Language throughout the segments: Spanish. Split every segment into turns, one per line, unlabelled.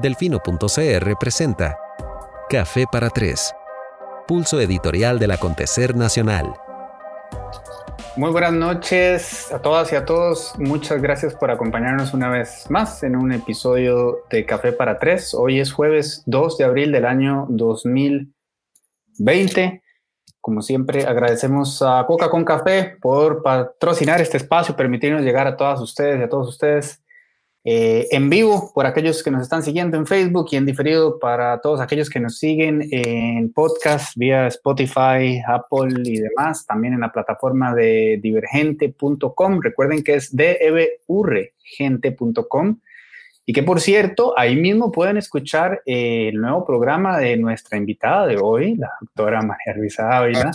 Delfino.cr presenta Café para Tres, pulso editorial del acontecer nacional.
Muy buenas noches a todas y a todos. Muchas gracias por acompañarnos una vez más en un episodio de Café para Tres. Hoy es jueves 2 de abril del año 2020. Como siempre, agradecemos a Coca con Café por patrocinar este espacio, permitirnos llegar a todas ustedes y a todos ustedes eh, en vivo por aquellos que nos están siguiendo en Facebook y en diferido para todos aquellos que nos siguen en podcast vía Spotify, Apple y demás, también en la plataforma de divergente.com. Recuerden que es deburgente.com y que por cierto, ahí mismo pueden escuchar eh, el nuevo programa de nuestra invitada de hoy, la doctora María Luisa Ávila,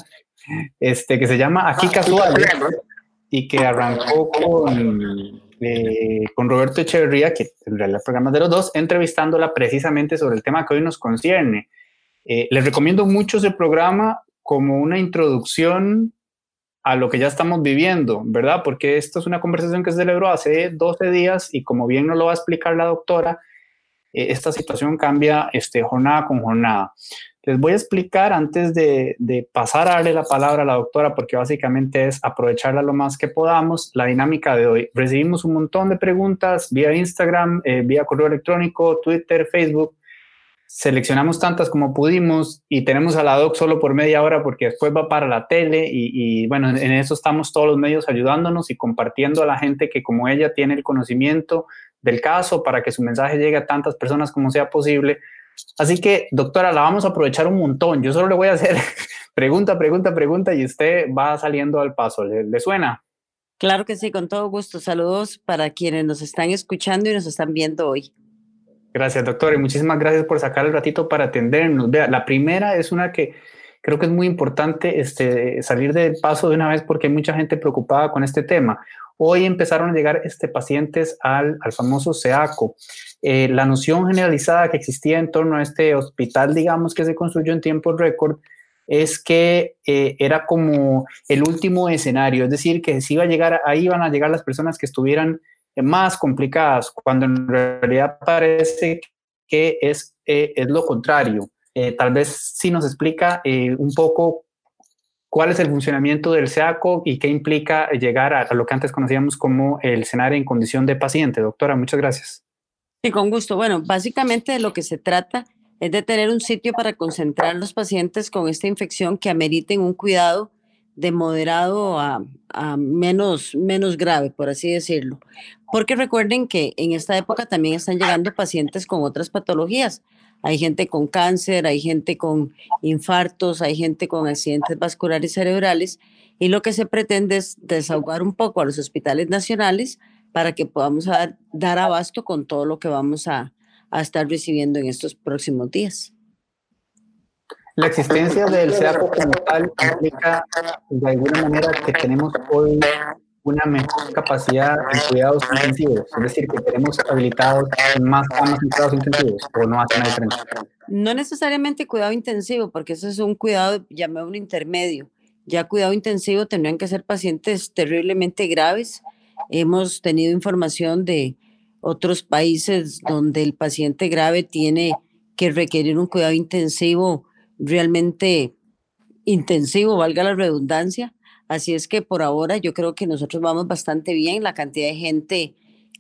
este, que se llama Aquí Casual. Y que arrancó con eh, con Roberto Echeverría, que tendrá el programa de los dos, entrevistándola precisamente sobre el tema que hoy nos concierne. Eh, les recomiendo mucho ese programa como una introducción a lo que ya estamos viviendo, ¿verdad? Porque esto es una conversación que se celebró hace 12 días y como bien nos lo va a explicar la doctora, eh, esta situación cambia este, jornada con jornada. Les voy a explicar antes de, pasar a darle la palabra a la doctora, porque básicamente es aprovecharla lo más que podamos, la dinámica de hoy. Recibimos un montón de preguntas vía Instagram, eh, vía correo electrónico, Twitter, Facebook. Seleccionamos tantas como pudimos y tenemos a la doc solo por media hora porque después va para la tele y, y bueno, en eso estamos todos los medios ayudándonos y compartiendo a la gente que como ella tiene el conocimiento del caso para que su mensaje llegue a tantas personas como sea posible Así que, doctora, la vamos a aprovechar un montón. Yo solo le voy a hacer pregunta, pregunta, pregunta y usted va saliendo al paso. ¿Le, suena?
Claro que sí, con todo gusto. Saludos para quienes nos están escuchando y nos están viendo hoy.
Gracias, doctor, y muchísimas gracias por sacar el ratito para atendernos. Vea, la primera es una que creo que es muy importante este, salir del paso de una vez porque hay mucha gente preocupada con este tema. Hoy empezaron a llegar este, pacientes al, al famoso SEACO. Eh, la noción generalizada que existía en torno a este hospital, digamos, que se construyó en tiempo récord, es que eh, era como el último escenario, es decir, que si iba a llegar, ahí iban a llegar las personas que estuvieran más complicadas, cuando en realidad parece que es, eh, es lo contrario. tal vez si nos explica un poco cuál es el funcionamiento del SEACO y qué implica llegar a, lo que antes conocíamos como el escenario en condición de paciente. Doctora, muchas gracias.
Sí, con gusto. Bueno, básicamente de lo que se trata es de tener un sitio para concentrar los pacientes con esta infección que ameriten un cuidado de moderado a, a, menos, menos grave, por así decirlo. Porque recuerden que en esta época también están llegando pacientes con otras patologías hay gente con cáncer, hay gente con infartos, hay gente con accidentes vasculares cerebrales y lo que se pretende es desahogar un poco a los hospitales nacionales para que podamos dar, abasto con todo lo que vamos a, a estar recibiendo en estos próximos días.
La existencia del SEACO como tal implica de alguna manera que tenemos hoy una mejor capacidad en cuidados intensivos, es decir, que tenemos habilitados más camas en cuidados intensivos, o no hace una diferencia.
No necesariamente cuidado intensivo, porque eso es un cuidado, un intermedio. Ya cuidado intensivo tendrían que ser pacientes terriblemente graves. Hemos tenido información de otros países donde el paciente grave tiene que requerir un cuidado intensivo realmente intensivo, valga la redundancia, Así es que por ahora yo creo que nosotros vamos bastante bien. La cantidad de gente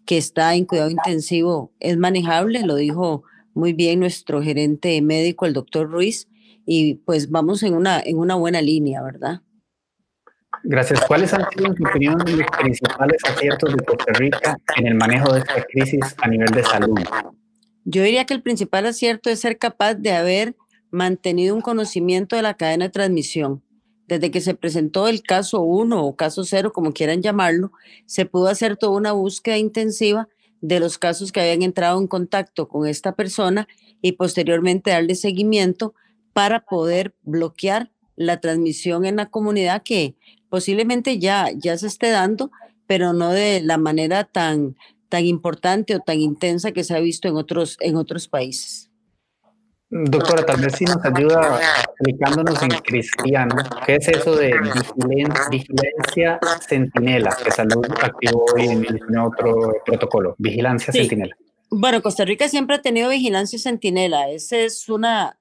que está en cuidado intensivo es manejable, lo dijo muy bien nuestro gerente médico, el doctor Ruiz, y pues vamos en una, en una buena línea, ¿verdad?
Gracias. ¿Cuáles han sido, en su opinión, los principales aciertos de Costa Rica en el manejo de esta crisis a nivel de salud?
Yo diría que el principal acierto es ser capaz de haber mantenido un conocimiento de la cadena de transmisión desde que se presentó el caso 1 o caso 0, como quieran llamarlo, se pudo hacer toda una búsqueda intensiva de los casos que habían entrado en contacto con esta persona y posteriormente darle seguimiento para poder bloquear la transmisión en la comunidad que posiblemente ya, ya se esté dando, pero no de la manera tan, tan importante o tan intensa que se ha visto en otros, en otros países.
Doctora, tal vez si nos ayuda explicándonos en cristiano, ¿qué es eso de vigilancia centinela que Salud activó hoy en, otro protocolo? Vigilancia centinela.
Bueno, Costa Rica siempre ha tenido vigilancia centinela. Esa es una,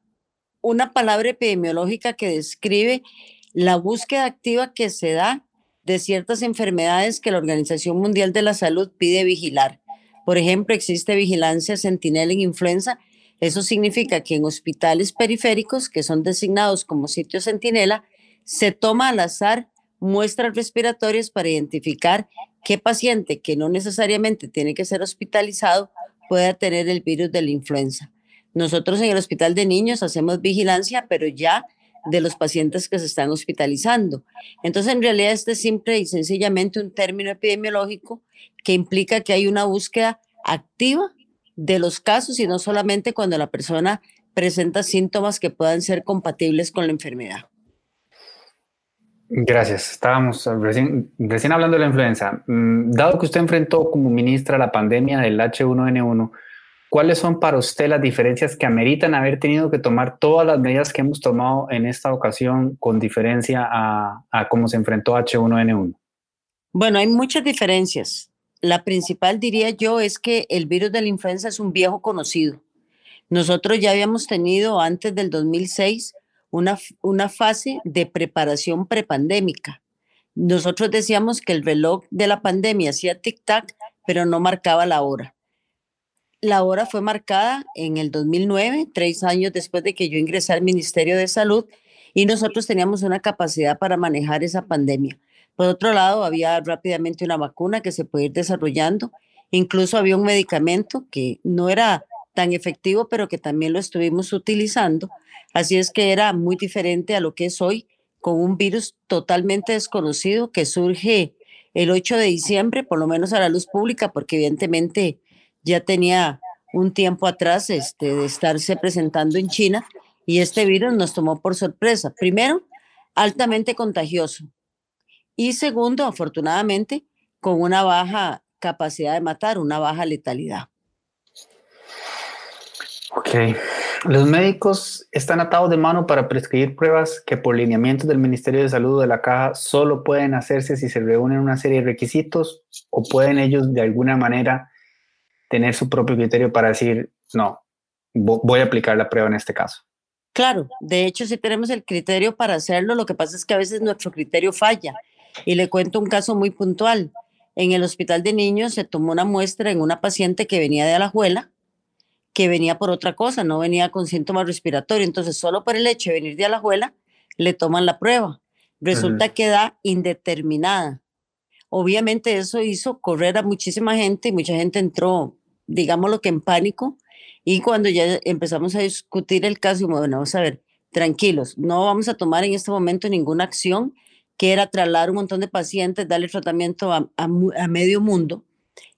una palabra epidemiológica que describe la búsqueda activa que se da de ciertas enfermedades que la Organización Mundial de la Salud pide vigilar. Por ejemplo, existe vigilancia centinela en influenza. Eso significa que en hospitales periféricos, que son designados como sitios centinela, se toma al azar muestras respiratorias para identificar qué paciente que no necesariamente tiene que ser hospitalizado pueda tener el virus de la influenza. Nosotros en el hospital de niños hacemos vigilancia, pero ya de los pacientes que se están hospitalizando. Entonces, en realidad, este es simple y sencillamente un término epidemiológico que implica que hay una búsqueda activa de los casos y no solamente cuando la persona presenta síntomas que puedan ser compatibles con la enfermedad.
Gracias. Estábamos recién, recién hablando de la influenza. Mm, dado que usted enfrentó como ministra la pandemia del H1N1, ¿cuáles son para usted las diferencias que ameritan haber tenido que tomar todas las medidas que hemos tomado en esta ocasión con diferencia a, a cómo se enfrentó H1N1?
Bueno, hay muchas diferencias. La principal, diría yo, es que el virus de la influenza es un viejo conocido. Nosotros ya habíamos tenido antes del 2006 una, una fase de preparación prepandémica. Nosotros decíamos que el reloj de la pandemia hacía tic-tac, pero no marcaba la hora. La hora fue marcada en el 2009, tres años después de que yo ingresé al Ministerio de Salud, y nosotros teníamos una capacidad para manejar esa pandemia. Por otro lado, había rápidamente una vacuna que se puede ir desarrollando. Incluso había un medicamento que no era tan efectivo, pero que también lo estuvimos utilizando. Así es que era muy diferente a lo que es hoy, con un virus totalmente desconocido que surge el 8 de diciembre, por lo menos a la luz pública, porque evidentemente ya tenía un tiempo atrás este, de estarse presentando en China y este virus nos tomó por sorpresa. Primero, altamente contagioso y segundo, afortunadamente, con una baja capacidad de matar, una baja letalidad.
Ok. Los médicos están atados de mano para prescribir pruebas que por lineamientos del Ministerio de Salud de la Caja solo pueden hacerse si se reúnen una serie de requisitos o pueden ellos de alguna manera tener su propio criterio para decir, no, voy a aplicar la prueba en este caso.
Claro, de hecho sí tenemos el criterio para hacerlo, lo que pasa es que a veces nuestro criterio falla. Y le cuento un caso muy puntual. En el hospital de niños se tomó una muestra en una paciente que venía de Alajuela, que venía por otra cosa, no venía con síntomas respiratorios. Entonces, solo por el hecho de venir de Alajuela, le toman la prueba. Resulta que da indeterminada. Obviamente eso hizo correr a muchísima gente y mucha gente entró digamos lo que en pánico. Y cuando ya empezamos a discutir el caso, bueno, vamos a ver, tranquilos, no vamos a tomar en este momento ninguna acción que era trasladar un montón de pacientes, darle tratamiento a, a, medio mundo.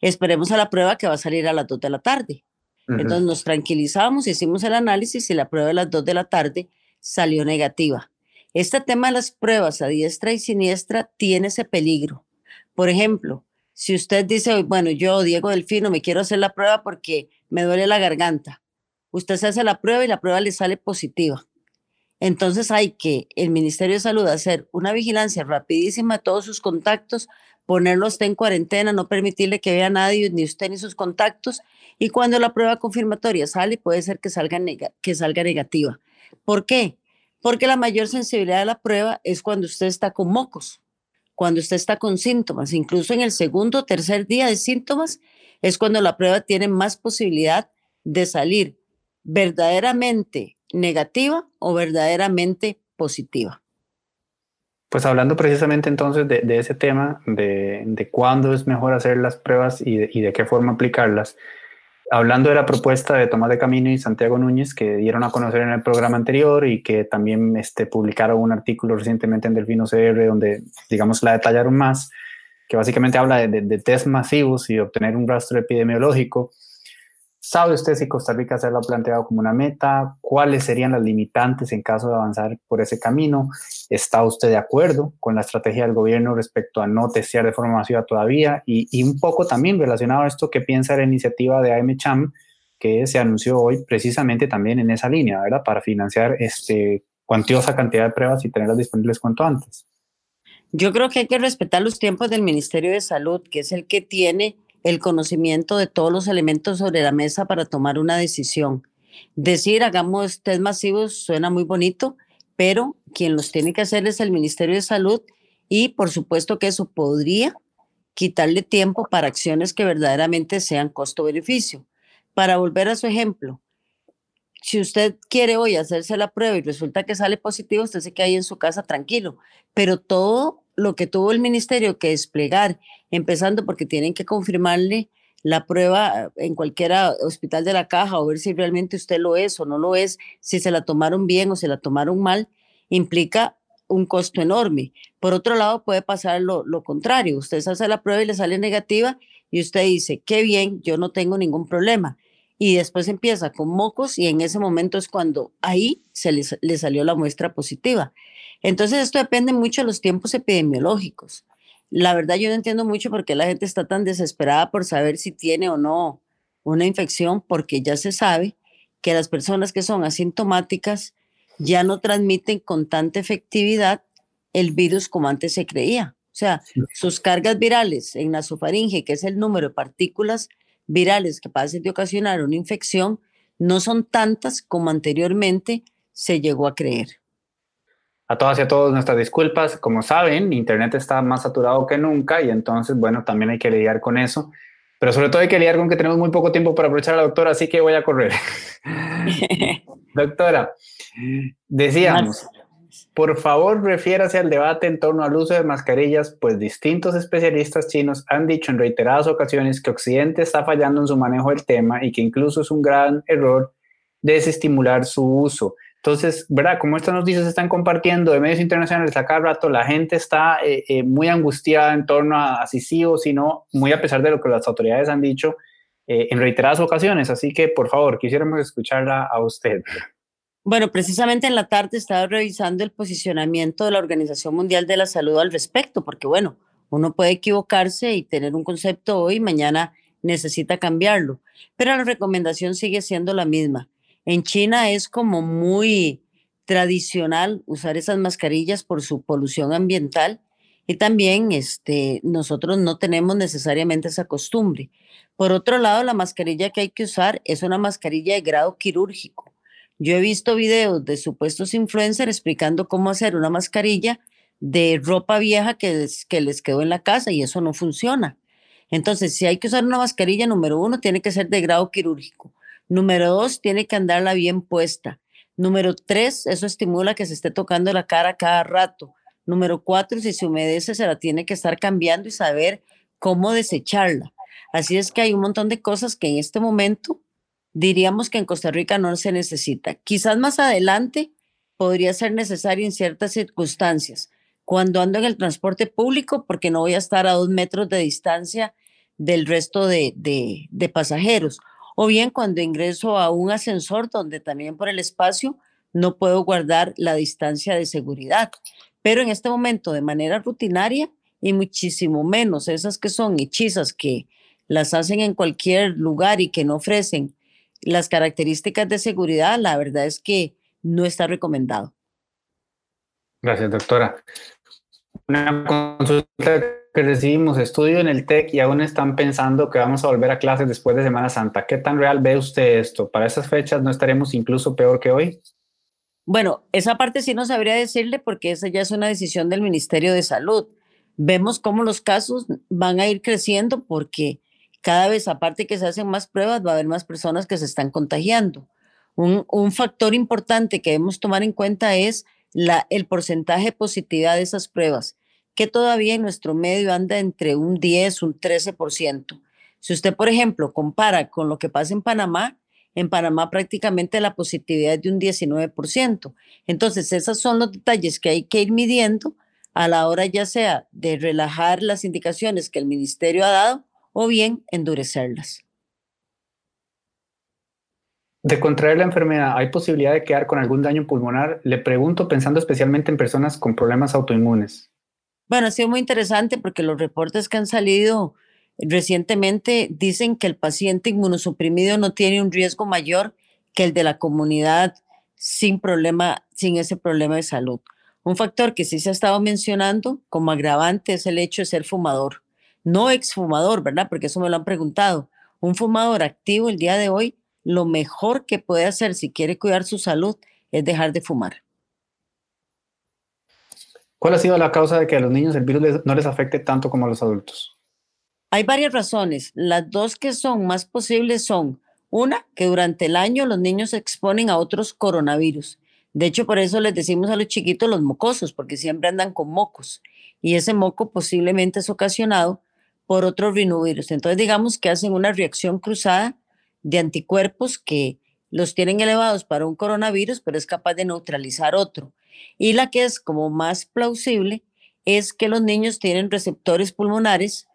Esperemos a la prueba que va a salir a las 2 de la tarde. Entonces nos tranquilizamos, hicimos el análisis y la prueba de las 2 de la tarde salió negativa. Este tema de las pruebas a diestra y siniestra tiene ese peligro. Por ejemplo, si usted dice, bueno, yo, Diego Delfino, me quiero hacer la prueba porque me duele la garganta, usted se hace la prueba y la prueba le sale positiva. Entonces hay que el Ministerio de Salud hacer una vigilancia rapidísima de todos sus contactos, ponerlo usted en cuarentena, no permitirle que vea a nadie, ni usted ni sus contactos, y cuando la prueba confirmatoria sale, puede ser que salga, que salga negativa. ¿Por qué? Porque la mayor sensibilidad de la prueba es cuando usted está con mocos cuando usted está con síntomas. Incluso en el segundo o tercer día de síntomas es cuando la prueba tiene más posibilidad de salir verdaderamente negativa o verdaderamente positiva.
Pues hablando precisamente entonces de, ese tema, de, de, cuándo es mejor hacer las pruebas y de, y de qué forma aplicarlas, hablando de la propuesta de Tomás de Camino y Santiago Núñez que dieron a conocer en el programa anterior y que también este, publicaron un artículo recientemente en Delfino CR donde, digamos, la detallaron más, que básicamente habla de, de test masivos y obtener un rastro epidemiológico ¿Sabe usted si Costa Rica se lo ha planteado como una meta? ¿Cuáles serían las limitantes en caso de avanzar por ese camino? ¿Está usted de acuerdo con la estrategia del gobierno respecto a no testear de forma masiva todavía? Y, un poco también relacionado a esto, ¿qué piensa la iniciativa de AMCHAM que se anunció hoy precisamente también en esa línea, ¿verdad? Para financiar este, cuantiosa cantidad de pruebas y tenerlas disponibles cuanto antes.
Yo creo que hay que respetar los tiempos del Ministerio de Salud, que es el que tiene el conocimiento de todos los elementos sobre la mesa para tomar una decisión. Decir, hagamos test masivos, suena muy bonito, pero quien los tiene que hacer es el Ministerio de Salud y por supuesto que eso podría quitarle tiempo para acciones que verdaderamente sean costo-beneficio. Para volver a su ejemplo, si usted quiere hoy hacerse la prueba y resulta que sale positivo, usted se queda ahí en su casa tranquilo, pero todo lo que tuvo el ministerio que desplegar, empezando porque tienen que confirmarle la prueba en cualquier hospital de la caja o ver si realmente usted lo es o no lo es, si se la tomaron bien o se la tomaron mal, implica un costo enorme. Por otro lado, puede pasar lo, lo contrario. Usted se hace la prueba y le sale negativa y usted dice, qué bien, yo no tengo ningún problema. Y después empieza con mocos y en ese momento es cuando ahí se le, le salió la muestra positiva. Entonces, esto depende mucho de los tiempos epidemiológicos. La verdad, yo no entiendo mucho por qué la gente está tan desesperada por saber si tiene o no una infección, porque ya se sabe que las personas que son asintomáticas ya no transmiten con tanta efectividad el virus como antes se creía. O sea, sus cargas virales en nasofaringe, que es el número de partículas virales pasan de ocasionar una infección, no son tantas como anteriormente se llegó a creer.
A todas y a todos nuestras disculpas. Como saben, Internet está más saturado que nunca y entonces, bueno, también hay que lidiar con eso. Pero sobre todo hay que lidiar con que tenemos muy poco tiempo para aprovechar a la doctora, así que voy a correr. doctora, decíamos, por favor refiérase al debate en torno al uso de mascarillas, pues distintos especialistas chinos han dicho en reiteradas ocasiones que Occidente está fallando en su manejo del tema y que incluso es un gran error desestimular su uso. Entonces, ¿verdad? Como estas noticias se están compartiendo de medios internacionales a cada rato, la gente está eh, eh, muy angustiada en torno a, si sí o si no, muy a pesar de lo que las autoridades han dicho eh, en reiteradas ocasiones. Así que, por favor, quisiéramos escucharla a usted.
Bueno, precisamente en la tarde estaba revisando el posicionamiento de la Organización Mundial de la Salud al respecto, porque bueno, uno puede equivocarse y tener un concepto hoy, mañana necesita cambiarlo, pero la recomendación sigue siendo la misma en China es como muy tradicional usar esas mascarillas por su polución ambiental y también este, nosotros no tenemos necesariamente esa costumbre. Por otro lado, la mascarilla que hay que usar es una mascarilla de grado quirúrgico. Yo he visto videos de supuestos influencers explicando cómo hacer una mascarilla de ropa vieja que que les quedó en la casa y eso no funciona. Entonces, si hay que usar una mascarilla, número uno, tiene que ser de grado quirúrgico. Número dos, tiene que andarla bien puesta. Número tres, eso estimula que se esté tocando la cara cada rato. Número cuatro, si se humedece, se la tiene que estar cambiando y saber cómo desecharla. Así es que hay un montón de cosas que en este momento diríamos que en Costa Rica no se necesita. Quizás más adelante podría ser necesario en ciertas circunstancias. Cuando ando en el transporte público, porque no voy a estar a dos metros de distancia del resto de, de, de pasajeros o bien cuando ingreso a un ascensor donde también por el espacio no puedo guardar la distancia de seguridad. Pero en este momento de manera rutinaria y muchísimo menos esas que son hechizas que las hacen en cualquier lugar y que no ofrecen las características de seguridad, la verdad es que no está recomendado.
Gracias, doctora. Una consulta que recibimos estudio en el TEC y aún están pensando que vamos a volver a clases después de Semana Santa. ¿Qué tan real ve usted esto? ¿Para esas fechas no estaremos incluso peor que hoy?
Bueno, esa parte sí no sabría decirle porque esa ya es una decisión del Ministerio de Salud. Vemos cómo los casos van a ir creciendo porque cada vez, aparte que se hacen más pruebas, va a haber más personas que se están contagiando. Un, un factor importante que debemos tomar en cuenta es la, el porcentaje de positividad de esas pruebas que todavía en nuestro medio anda entre un 10, un 13%. Si usted, por ejemplo, compara con lo que pasa en Panamá, en Panamá prácticamente la positividad es de un 19%. Entonces, esos son los detalles que hay que ir midiendo a la hora ya sea de relajar las indicaciones que el ministerio ha dado o bien endurecerlas.
De contraer la enfermedad, ¿hay posibilidad de quedar con algún daño pulmonar? Le pregunto pensando especialmente en personas con problemas autoinmunes.
Bueno, ha sido muy interesante porque los reportes que han salido recientemente dicen que el paciente inmunosuprimido no tiene un riesgo mayor que el de la comunidad sin problema, sin ese problema de salud. Un factor que sí se ha estado mencionando como agravante es el hecho de ser fumador. no exfumador, ¿verdad? Porque eso me lo han preguntado. Un fumador activo el día de hoy, lo mejor que puede hacer si quiere cuidar su salud es dejar de fumar.
¿Cuál ha sido la causa de que a los niños el virus no les afecte tanto como a los adultos?
Hay varias razones. Las dos que son más posibles son, una, que durante el año los niños se exponen a otros coronavirus. De hecho, por eso les decimos a los chiquitos los mocosos, porque siempre andan con mocos. Y ese moco posiblemente es ocasionado por otro rinovirus. Entonces, digamos que hacen una reacción cruzada de anticuerpos que los tienen elevados para un coronavirus, pero es capaz de neutralizar otro. Y la que es como más plausible es que los niños tienen receptores pulmonares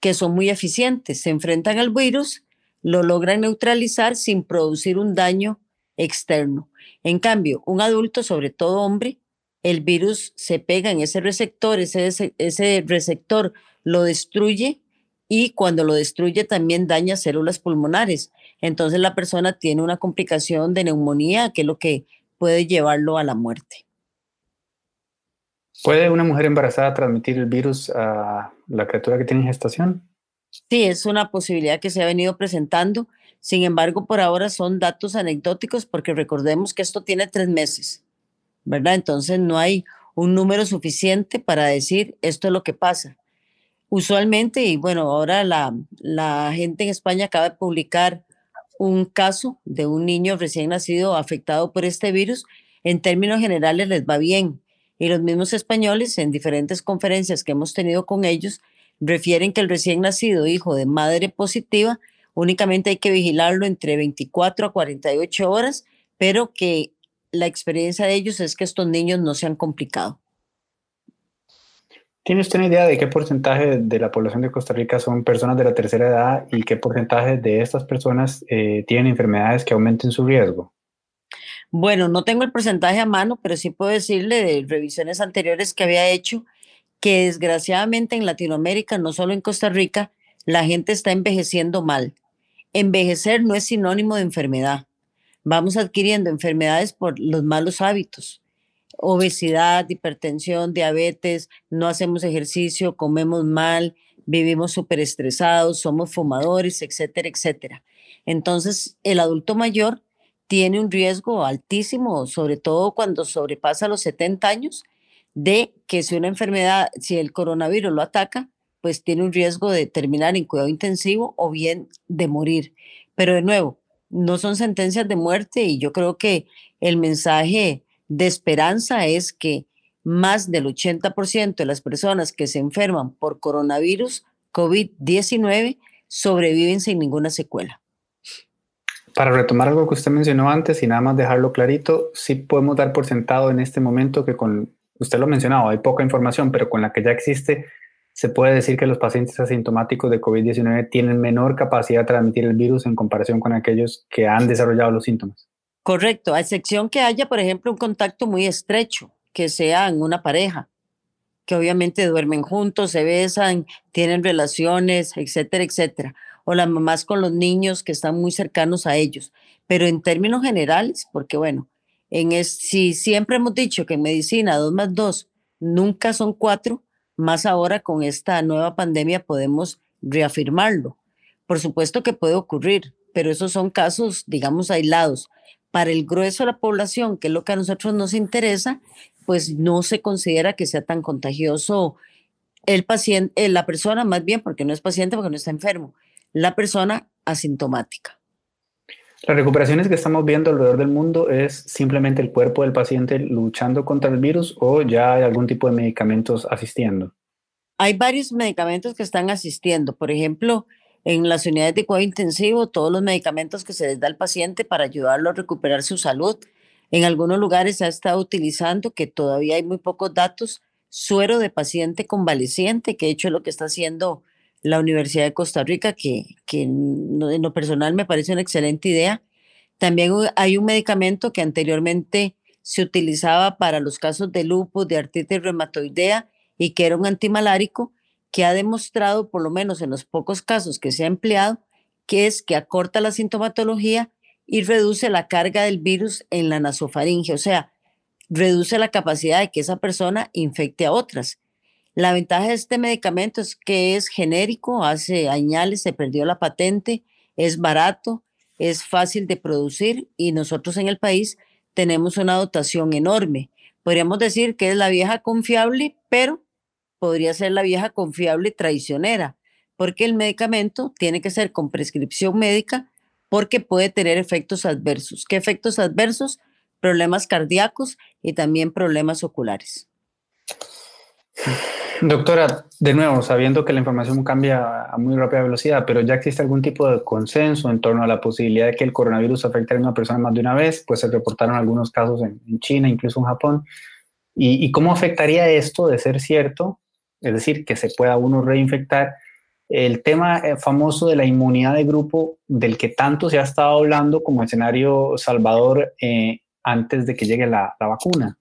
que son muy eficientes, se enfrentan al virus, lo logran neutralizar sin producir un daño externo. En cambio, un adulto, sobre todo hombre, el virus se pega en ese receptor, ese, ese receptor lo destruye y cuando lo destruye también daña células pulmonares. Entonces la persona tiene una complicación de neumonía que es lo que puede llevarlo a la muerte.
¿Puede una mujer embarazada transmitir el virus a la criatura que tiene gestación?
Sí, es una posibilidad que se ha venido presentando. Sin embargo, por ahora son datos anecdóticos porque recordemos que esto tiene tres meses, ¿verdad? Entonces no hay un número suficiente para decir esto es lo que pasa. Usualmente, y bueno, ahora la, la gente en España acaba de publicar un caso de un niño recién nacido afectado por este virus. En términos generales les va bien. Y los mismos españoles, en diferentes conferencias que hemos tenido con ellos, refieren que el recién nacido hijo de madre positiva únicamente hay que vigilarlo entre 24 a 48 horas, pero que la experiencia de ellos es que estos niños no se han complicado.
¿Tiene usted una idea de qué porcentaje de la población de Costa Rica son personas de la tercera edad y qué porcentaje de estas personas eh, tienen enfermedades que aumenten su riesgo?
Bueno, no tengo el porcentaje a mano, pero sí puedo decirle de revisiones anteriores que había hecho que desgraciadamente en Latinoamérica, no solo en Costa Rica, la gente está envejeciendo mal. Envejecer no es sinónimo de enfermedad. Vamos adquiriendo enfermedades por los malos hábitos obesidad, hipertensión, diabetes, no hacemos ejercicio, comemos mal, vivimos súper estresados, somos fumadores, etcétera, etcétera. Entonces, el adulto mayor tiene un riesgo altísimo, sobre todo cuando sobrepasa los 70 años, de que si una enfermedad, si el coronavirus lo ataca, pues tiene un riesgo de terminar en cuidado intensivo o bien de morir. Pero de nuevo, no son sentencias de muerte y yo creo que el mensaje de esperanza es que más del 80% de las personas que se enferman por coronavirus COVID-19 sobreviven sin ninguna secuela.
Para retomar algo que usted mencionó antes y nada más dejarlo clarito, sí podemos dar por sentado en este momento que con, usted lo ha mencionado, hay poca información, pero con la que ya existe, se puede decir que los pacientes asintomáticos de COVID-19 tienen menor capacidad de transmitir el virus en comparación con aquellos que han desarrollado los síntomas.
Correcto, a excepción que haya, por ejemplo, un contacto muy estrecho, que sea en una pareja, que obviamente duermen juntos, se besan, tienen relaciones, etcétera, etcétera. O las mamás con los niños que están muy cercanos a ellos. Pero en términos generales, porque bueno, en si siempre hemos dicho que en medicina dos más dos nunca son cuatro, más ahora con esta nueva pandemia podemos reafirmarlo. Por supuesto que puede ocurrir, pero esos son casos, digamos, aislados para el grueso de la población, que es lo que a nosotros nos interesa, pues no se considera que sea tan contagioso el paciente, eh, la persona más bien, porque no es paciente, porque no está enfermo, la persona asintomática.
Las recuperaciones que estamos viendo alrededor del mundo es simplemente el cuerpo del paciente luchando contra el virus o ya hay algún tipo de medicamentos asistiendo.
Hay varios medicamentos que están asistiendo. Por ejemplo, en las unidades de cuidado intensivo todos los medicamentos que se les da al paciente para ayudarlo a recuperar su salud. En algunos lugares se ha estado utilizando, que todavía hay muy pocos datos, suero de paciente convaleciente, que de hecho es lo que está haciendo la Universidad de Costa Rica, que, que en lo personal me parece una excelente idea. También hay un medicamento que anteriormente se utilizaba para los casos de lupus, de artritis reumatoidea y que era un antimalárico, que ha demostrado, por lo menos en los pocos casos que se ha empleado, que es que acorta la sintomatología y reduce la carga del virus en la nasofaringe, o sea, reduce la capacidad de que esa persona infecte a otras. La ventaja de este medicamento es que es genérico, hace añales, se perdió la patente, es barato, es fácil de producir y nosotros en el país tenemos una dotación enorme. Podríamos decir que es la vieja confiable, pero podría ser la vieja confiable traicionera, porque el medicamento tiene que ser con prescripción médica porque puede tener efectos adversos. ¿Qué efectos adversos? Problemas cardíacos y también problemas oculares.
Doctora, de nuevo, sabiendo que la información cambia a muy rápida velocidad, pero ya existe algún tipo de consenso en torno a la posibilidad de que el coronavirus afecte a una persona más de una vez, pues se reportaron algunos casos en, China, incluso en Japón. ¿Y, cómo afectaría esto de ser cierto? Es decir, que se pueda uno reinfectar. El tema eh, famoso de la inmunidad de grupo, del que tanto se ha estado hablando como escenario salvador eh, antes de que llegue la, vacuna.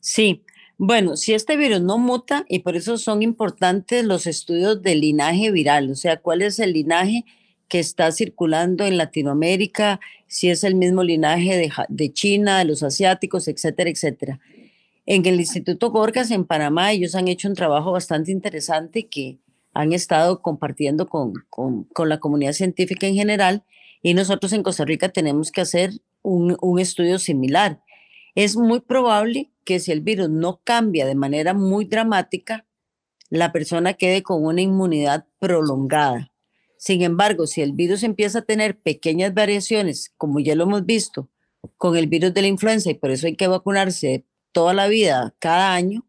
Sí, bueno, si este virus no muta, y por eso son importantes los estudios del linaje viral, o sea, cuál es el linaje que está circulando en Latinoamérica, si es el mismo linaje de, China, de los asiáticos, etcétera, etcétera. En el Instituto Gorgas en Panamá, ellos han hecho un trabajo bastante interesante que han estado compartiendo con, la comunidad científica en general y nosotros en Costa Rica tenemos que hacer un, un estudio similar. Es muy probable que si el virus no cambia de manera muy dramática, la persona quede con una inmunidad prolongada. Sin embargo, si el virus empieza a tener pequeñas variaciones, como ya lo hemos visto con el virus de la influenza, y por eso hay que vacunarse toda la vida, cada año,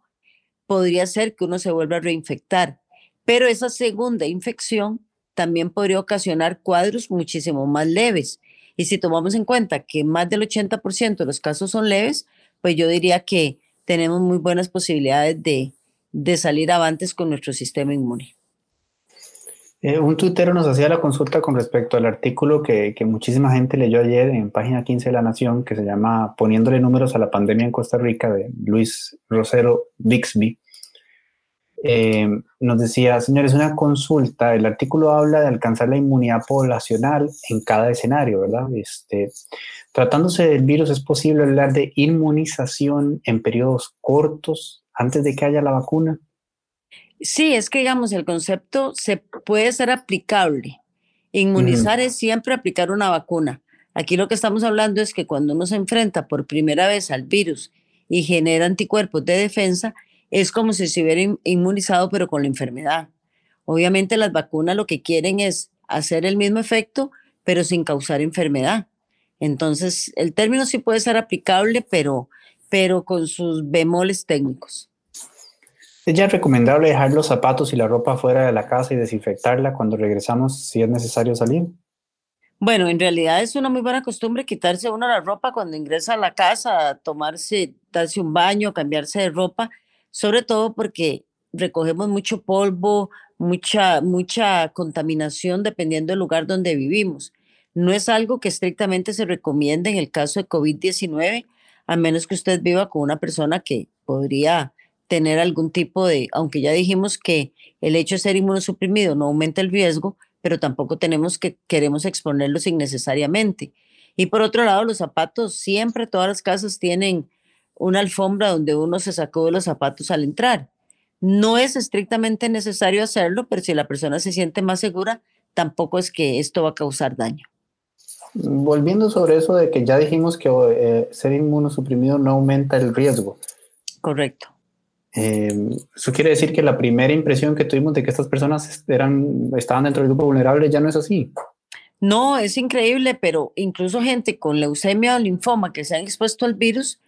podría ser que uno se vuelva a reinfectar. Pero esa segunda infección también podría ocasionar cuadros muchísimo más leves. Y si tomamos en cuenta que más del 80% de los casos son leves, pues yo diría que tenemos muy buenas posibilidades de, salir avantes con nuestro sistema inmune.
Eh, un tuitero nos hacía la consulta con respecto al artículo que, muchísima gente leyó ayer en página 15 de La Nación, que se llama Poniéndole números a la pandemia en Costa Rica, de Luis Rosero Bixby. Eh, nos decía, señores, una consulta, el artículo habla de alcanzar la inmunidad poblacional en cada escenario, ¿verdad? Este, tratándose del virus, ¿es posible hablar de inmunización en periodos cortos antes de que haya la vacuna?
Sí, es que digamos, el concepto se puede ser aplicable. Inmunizar es siempre aplicar una vacuna. Aquí lo que estamos hablando es que cuando uno se enfrenta por primera vez al virus y genera anticuerpos de defensa, es como si se hubiera inmunizado pero con la enfermedad. Obviamente las vacunas lo que quieren es hacer el mismo efecto pero sin causar enfermedad. Entonces, el término sí puede ser aplicable, pero, pero con sus bemoles técnicos.
¿Es ya recomendable dejar los zapatos y la ropa fuera de la casa y desinfectarla cuando regresamos si es necesario salir?
Bueno, en realidad es una muy buena costumbre quitarse uno la ropa cuando ingresa a la casa, tomarse, darse un baño, cambiarse de ropa, sobre todo porque recogemos mucho polvo, mucha, mucha contaminación dependiendo del lugar donde vivimos. No es algo que estrictamente se recomienda en el caso de COVID-19, a menos que usted viva con una persona que podría tener algún tipo de, aunque ya dijimos que el hecho de ser inmunosuprimido no aumenta el riesgo, pero tampoco tenemos que queremos exponerlos innecesariamente. Y por otro lado, los zapatos, siempre todas las casas tienen una alfombra donde uno se sacó de los zapatos al entrar. No es estrictamente necesario hacerlo, pero si la persona se siente más segura, tampoco es que esto va a causar daño.
Volviendo sobre eso de que ya dijimos que eh, ser inmunosuprimido no aumenta el riesgo.
Correcto.
Em, eso quiere decir que la primera impresión que tuvimos de que estas personas eran, estaban dentro del grupo vulnerable ya no es así.
No, es increíble, pero incluso gente con leucemia o linfoma que se han expuesto al virus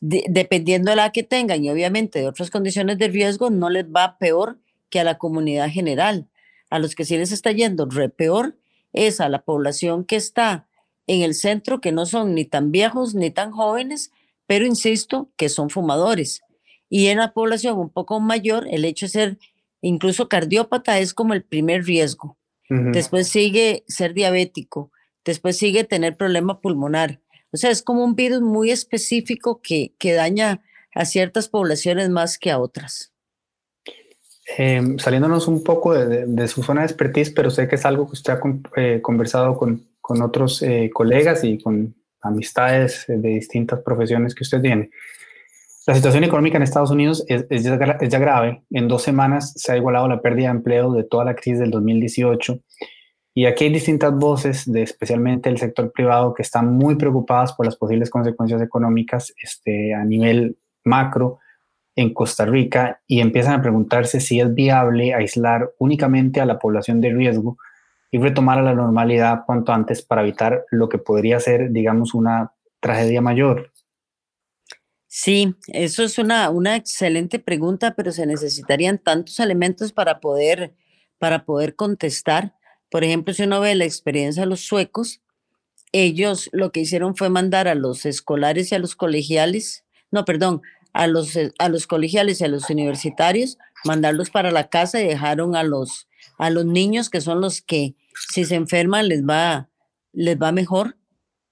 dependiendo de la que tengan y obviamente de otras condiciones de riesgo, no les va peor que a la comunidad general. A los que sí les está yendo re peor es a la población que está en el centro, que no son ni tan viejos ni tan jóvenes, pero insisto, que son fumadores. Y en la población un poco mayor, el hecho de ser incluso cardiópata es como el primer riesgo. Después sigue ser diabético, después sigue tener problema pulmonar, o sea, es como un virus muy específico que, que daña a ciertas poblaciones más que a otras.
Em, saliéndonos un poco de, su zona de expertise, pero sé que es algo que usted ha eh, conversado con, con otros eh, colegas y con amistades de distintas profesiones que usted tiene. La situación económica en Estados Unidos es, ya, grave. En dos semanas se ha igualado la pérdida de empleo de toda la crisis del 2018. Y aquí hay distintas voces, especialmente el sector privado, que están muy preocupadas por las posibles consecuencias económicas este, a nivel macro en Costa Rica y empiezan a preguntarse si es viable aislar únicamente a la población de riesgo y retomar a la normalidad cuanto antes para evitar lo que podría ser, digamos, una tragedia mayor.
Sí, eso es una, una excelente pregunta, pero se necesitarían tantos elementos para poder, para poder contestar. Por ejemplo, si uno ve la experiencia de los suecos, ellos lo que hicieron fue mandar a los escolares y a los colegiales, no, perdón, a los, a los colegiales y a los universitarios, mandarlos para la casa y dejaron a los, a los niños, que son los que si se enferman les va, les va mejor,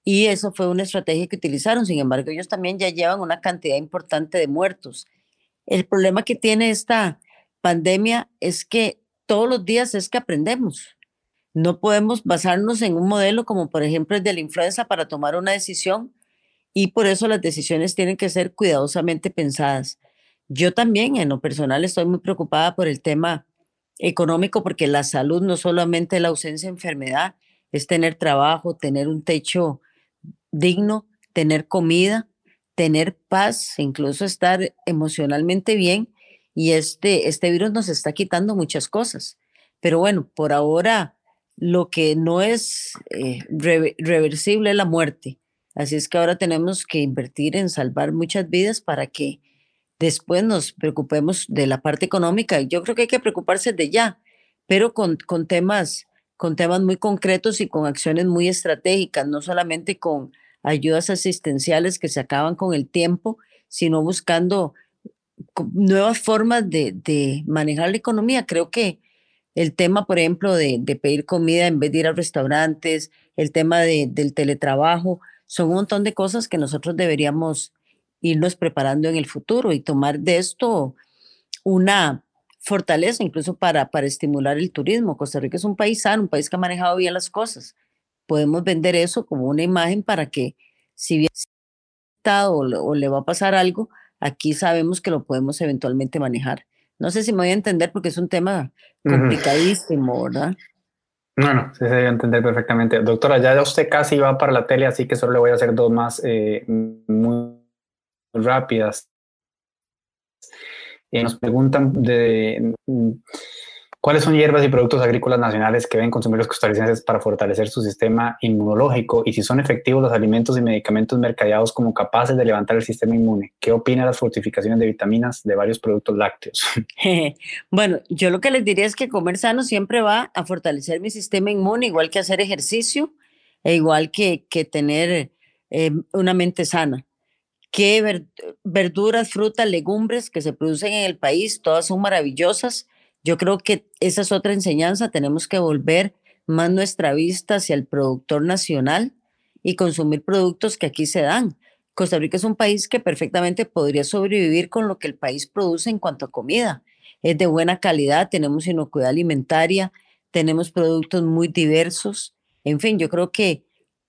y eso fue una estrategia que utilizaron. Sin embargo, ellos también ya llevan una cantidad importante de muertos. El problema que tiene esta pandemia es que todos los días es que aprendemos. No podemos basarnos en un modelo como por ejemplo el de la influenza para tomar una decisión y por eso las decisiones tienen que ser cuidadosamente pensadas. Yo también en lo personal estoy muy preocupada por el tema económico porque la salud no solamente la ausencia de enfermedad, es tener trabajo, tener un techo digno, tener comida, tener paz, incluso estar emocionalmente bien. Y este, este virus nos está quitando muchas cosas. Pero bueno, por ahora lo que no es eh, reversible es la muerte. Así es que ahora tenemos que invertir en salvar muchas vidas para que después nos preocupemos de la parte económica. Yo creo que hay que preocuparse de ya, pero con, con temas con temas muy concretos y con acciones muy estratégicas, no solamente con ayudas asistenciales que se acaban con el tiempo, sino buscando nuevas formas de, de manejar la economía. Creo que el tema, por ejemplo, de, de, pedir comida en vez de ir a restaurantes, el tema de, del teletrabajo, son un montón de cosas que nosotros deberíamos irnos preparando en el futuro y tomar de esto una, fortaleza incluso para, para estimular el turismo. Costa Rica es un país sano, un país que ha manejado bien las cosas. Podemos vender eso como una imagen para que si bien está o, o le va a pasar algo, aquí sabemos que lo podemos eventualmente manejar. No sé si me voy a entender porque es un tema complicadísimo, ¿verdad?
No, no, sí se debe entender perfectamente. Doctora, ya usted casi va para la tele, así que solo le voy a hacer dos más eh, muy rápidas. Eh, nos preguntan de cuáles son hierbas y productos agrícolas nacionales que deben consumir los costarricenses para fortalecer su sistema inmunológico y si son efectivos los alimentos y medicamentos mercadeados como capaces de levantar el sistema inmune. ¿Qué opina las fortificaciones de vitaminas de varios productos lácteos?
bueno, yo lo que les diría es que comer sano siempre va a fortalecer mi sistema inmune, igual que hacer ejercicio e igual que, que tener eh, una mente sana qué verduras, frutas, legumbres que se producen en el país, todas son maravillosas. Yo creo que esa es otra enseñanza, tenemos que volver más nuestra vista hacia el productor nacional y consumir productos que aquí se dan. Costa Rica es un país que perfectamente podría sobrevivir con lo que el país produce en cuanto a comida. Es de buena calidad, tenemos inocuidad alimentaria, tenemos productos muy diversos. En fin, yo creo que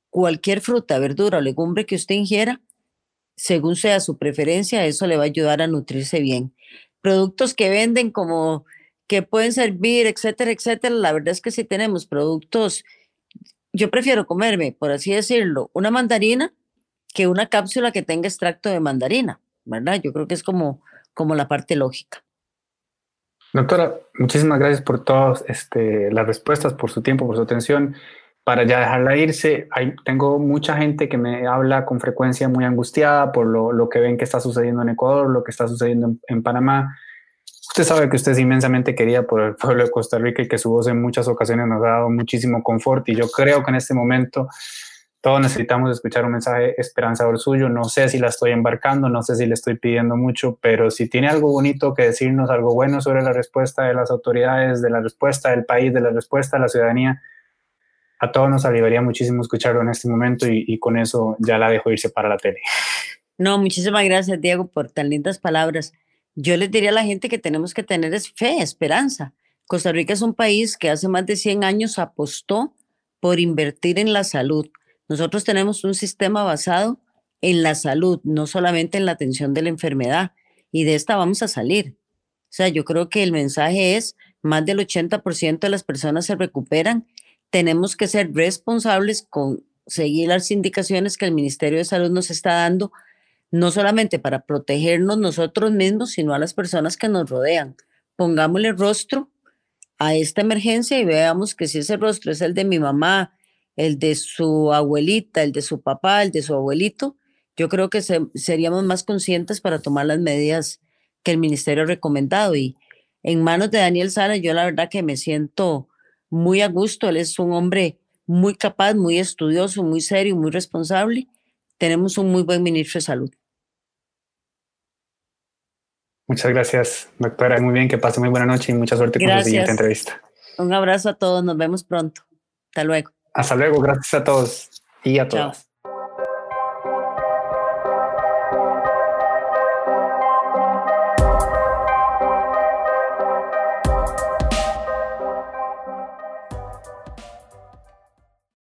cualquier fruta, verdura o legumbre que usted ingiera según sea su preferencia, eso le va a ayudar a nutrirse bien. Productos que venden como que pueden servir, etcétera, etcétera, la verdad es que sí tenemos productos, yo prefiero comerme, por así decirlo, una mandarina que una cápsula que tenga extracto de mandarina, ¿verdad? Yo creo que es como, como la parte lógica.
Doctora, muchísimas gracias por todas este, las respuestas, por su tiempo, por su atención para ya dejarla irse, hay, tengo mucha gente que me habla con frecuencia muy angustiada por lo, lo que ven que está sucediendo en Ecuador, lo que está sucediendo en, en, Panamá. Usted sabe que usted es inmensamente querida por el pueblo de Costa Rica y que su voz en muchas ocasiones nos ha dado muchísimo confort y yo creo que en este momento todos necesitamos escuchar un mensaje esperanzador suyo. No sé si la estoy embarcando, no sé si le estoy pidiendo mucho, pero si tiene algo bonito que decirnos, algo bueno sobre la respuesta de las autoridades, de la respuesta del país, de la respuesta de la ciudadanía, a todos nos aliviaría muchísimo escucharlo en este momento y, con eso ya la dejo irse para la tele.
No, muchísimas gracias, Diego, por tan lindas palabras. Yo les diría a la gente que tenemos que tener es fe, esperanza. Costa Rica es un país que hace más de 100 años apostó por invertir en la salud. Nosotros tenemos un sistema basado en la salud, no solamente en la atención de la enfermedad. Y de esta vamos a salir. O sea, yo creo que el mensaje es, más del 80% de las personas se recuperan. Tenemos que ser responsables con seguir las indicaciones que el Ministerio de Salud nos está dando, no solamente para protegernos nosotros mismos, sino a las personas que nos rodean. Pongámosle rostro a esta emergencia y veamos que si ese rostro es el de mi mamá, el de su abuelita, el de su papá, el de su abuelito, yo creo que seríamos más conscientes para tomar las medidas que el ministerio ha recomendado. Y en manos de Daniel Sara, yo la verdad que me siento muy a gusto. Él es un hombre muy capaz, muy estudioso, muy serio, muy responsable. Tenemos un muy buen ministro de salud.
Muchas gracias, doctora. Muy bien, que pase muy buena noche y mucha suerte con la siguiente entrevista.
Un abrazo a todos, nos vemos pronto. Hasta luego.
Hasta luego, gracias a todos y a todas.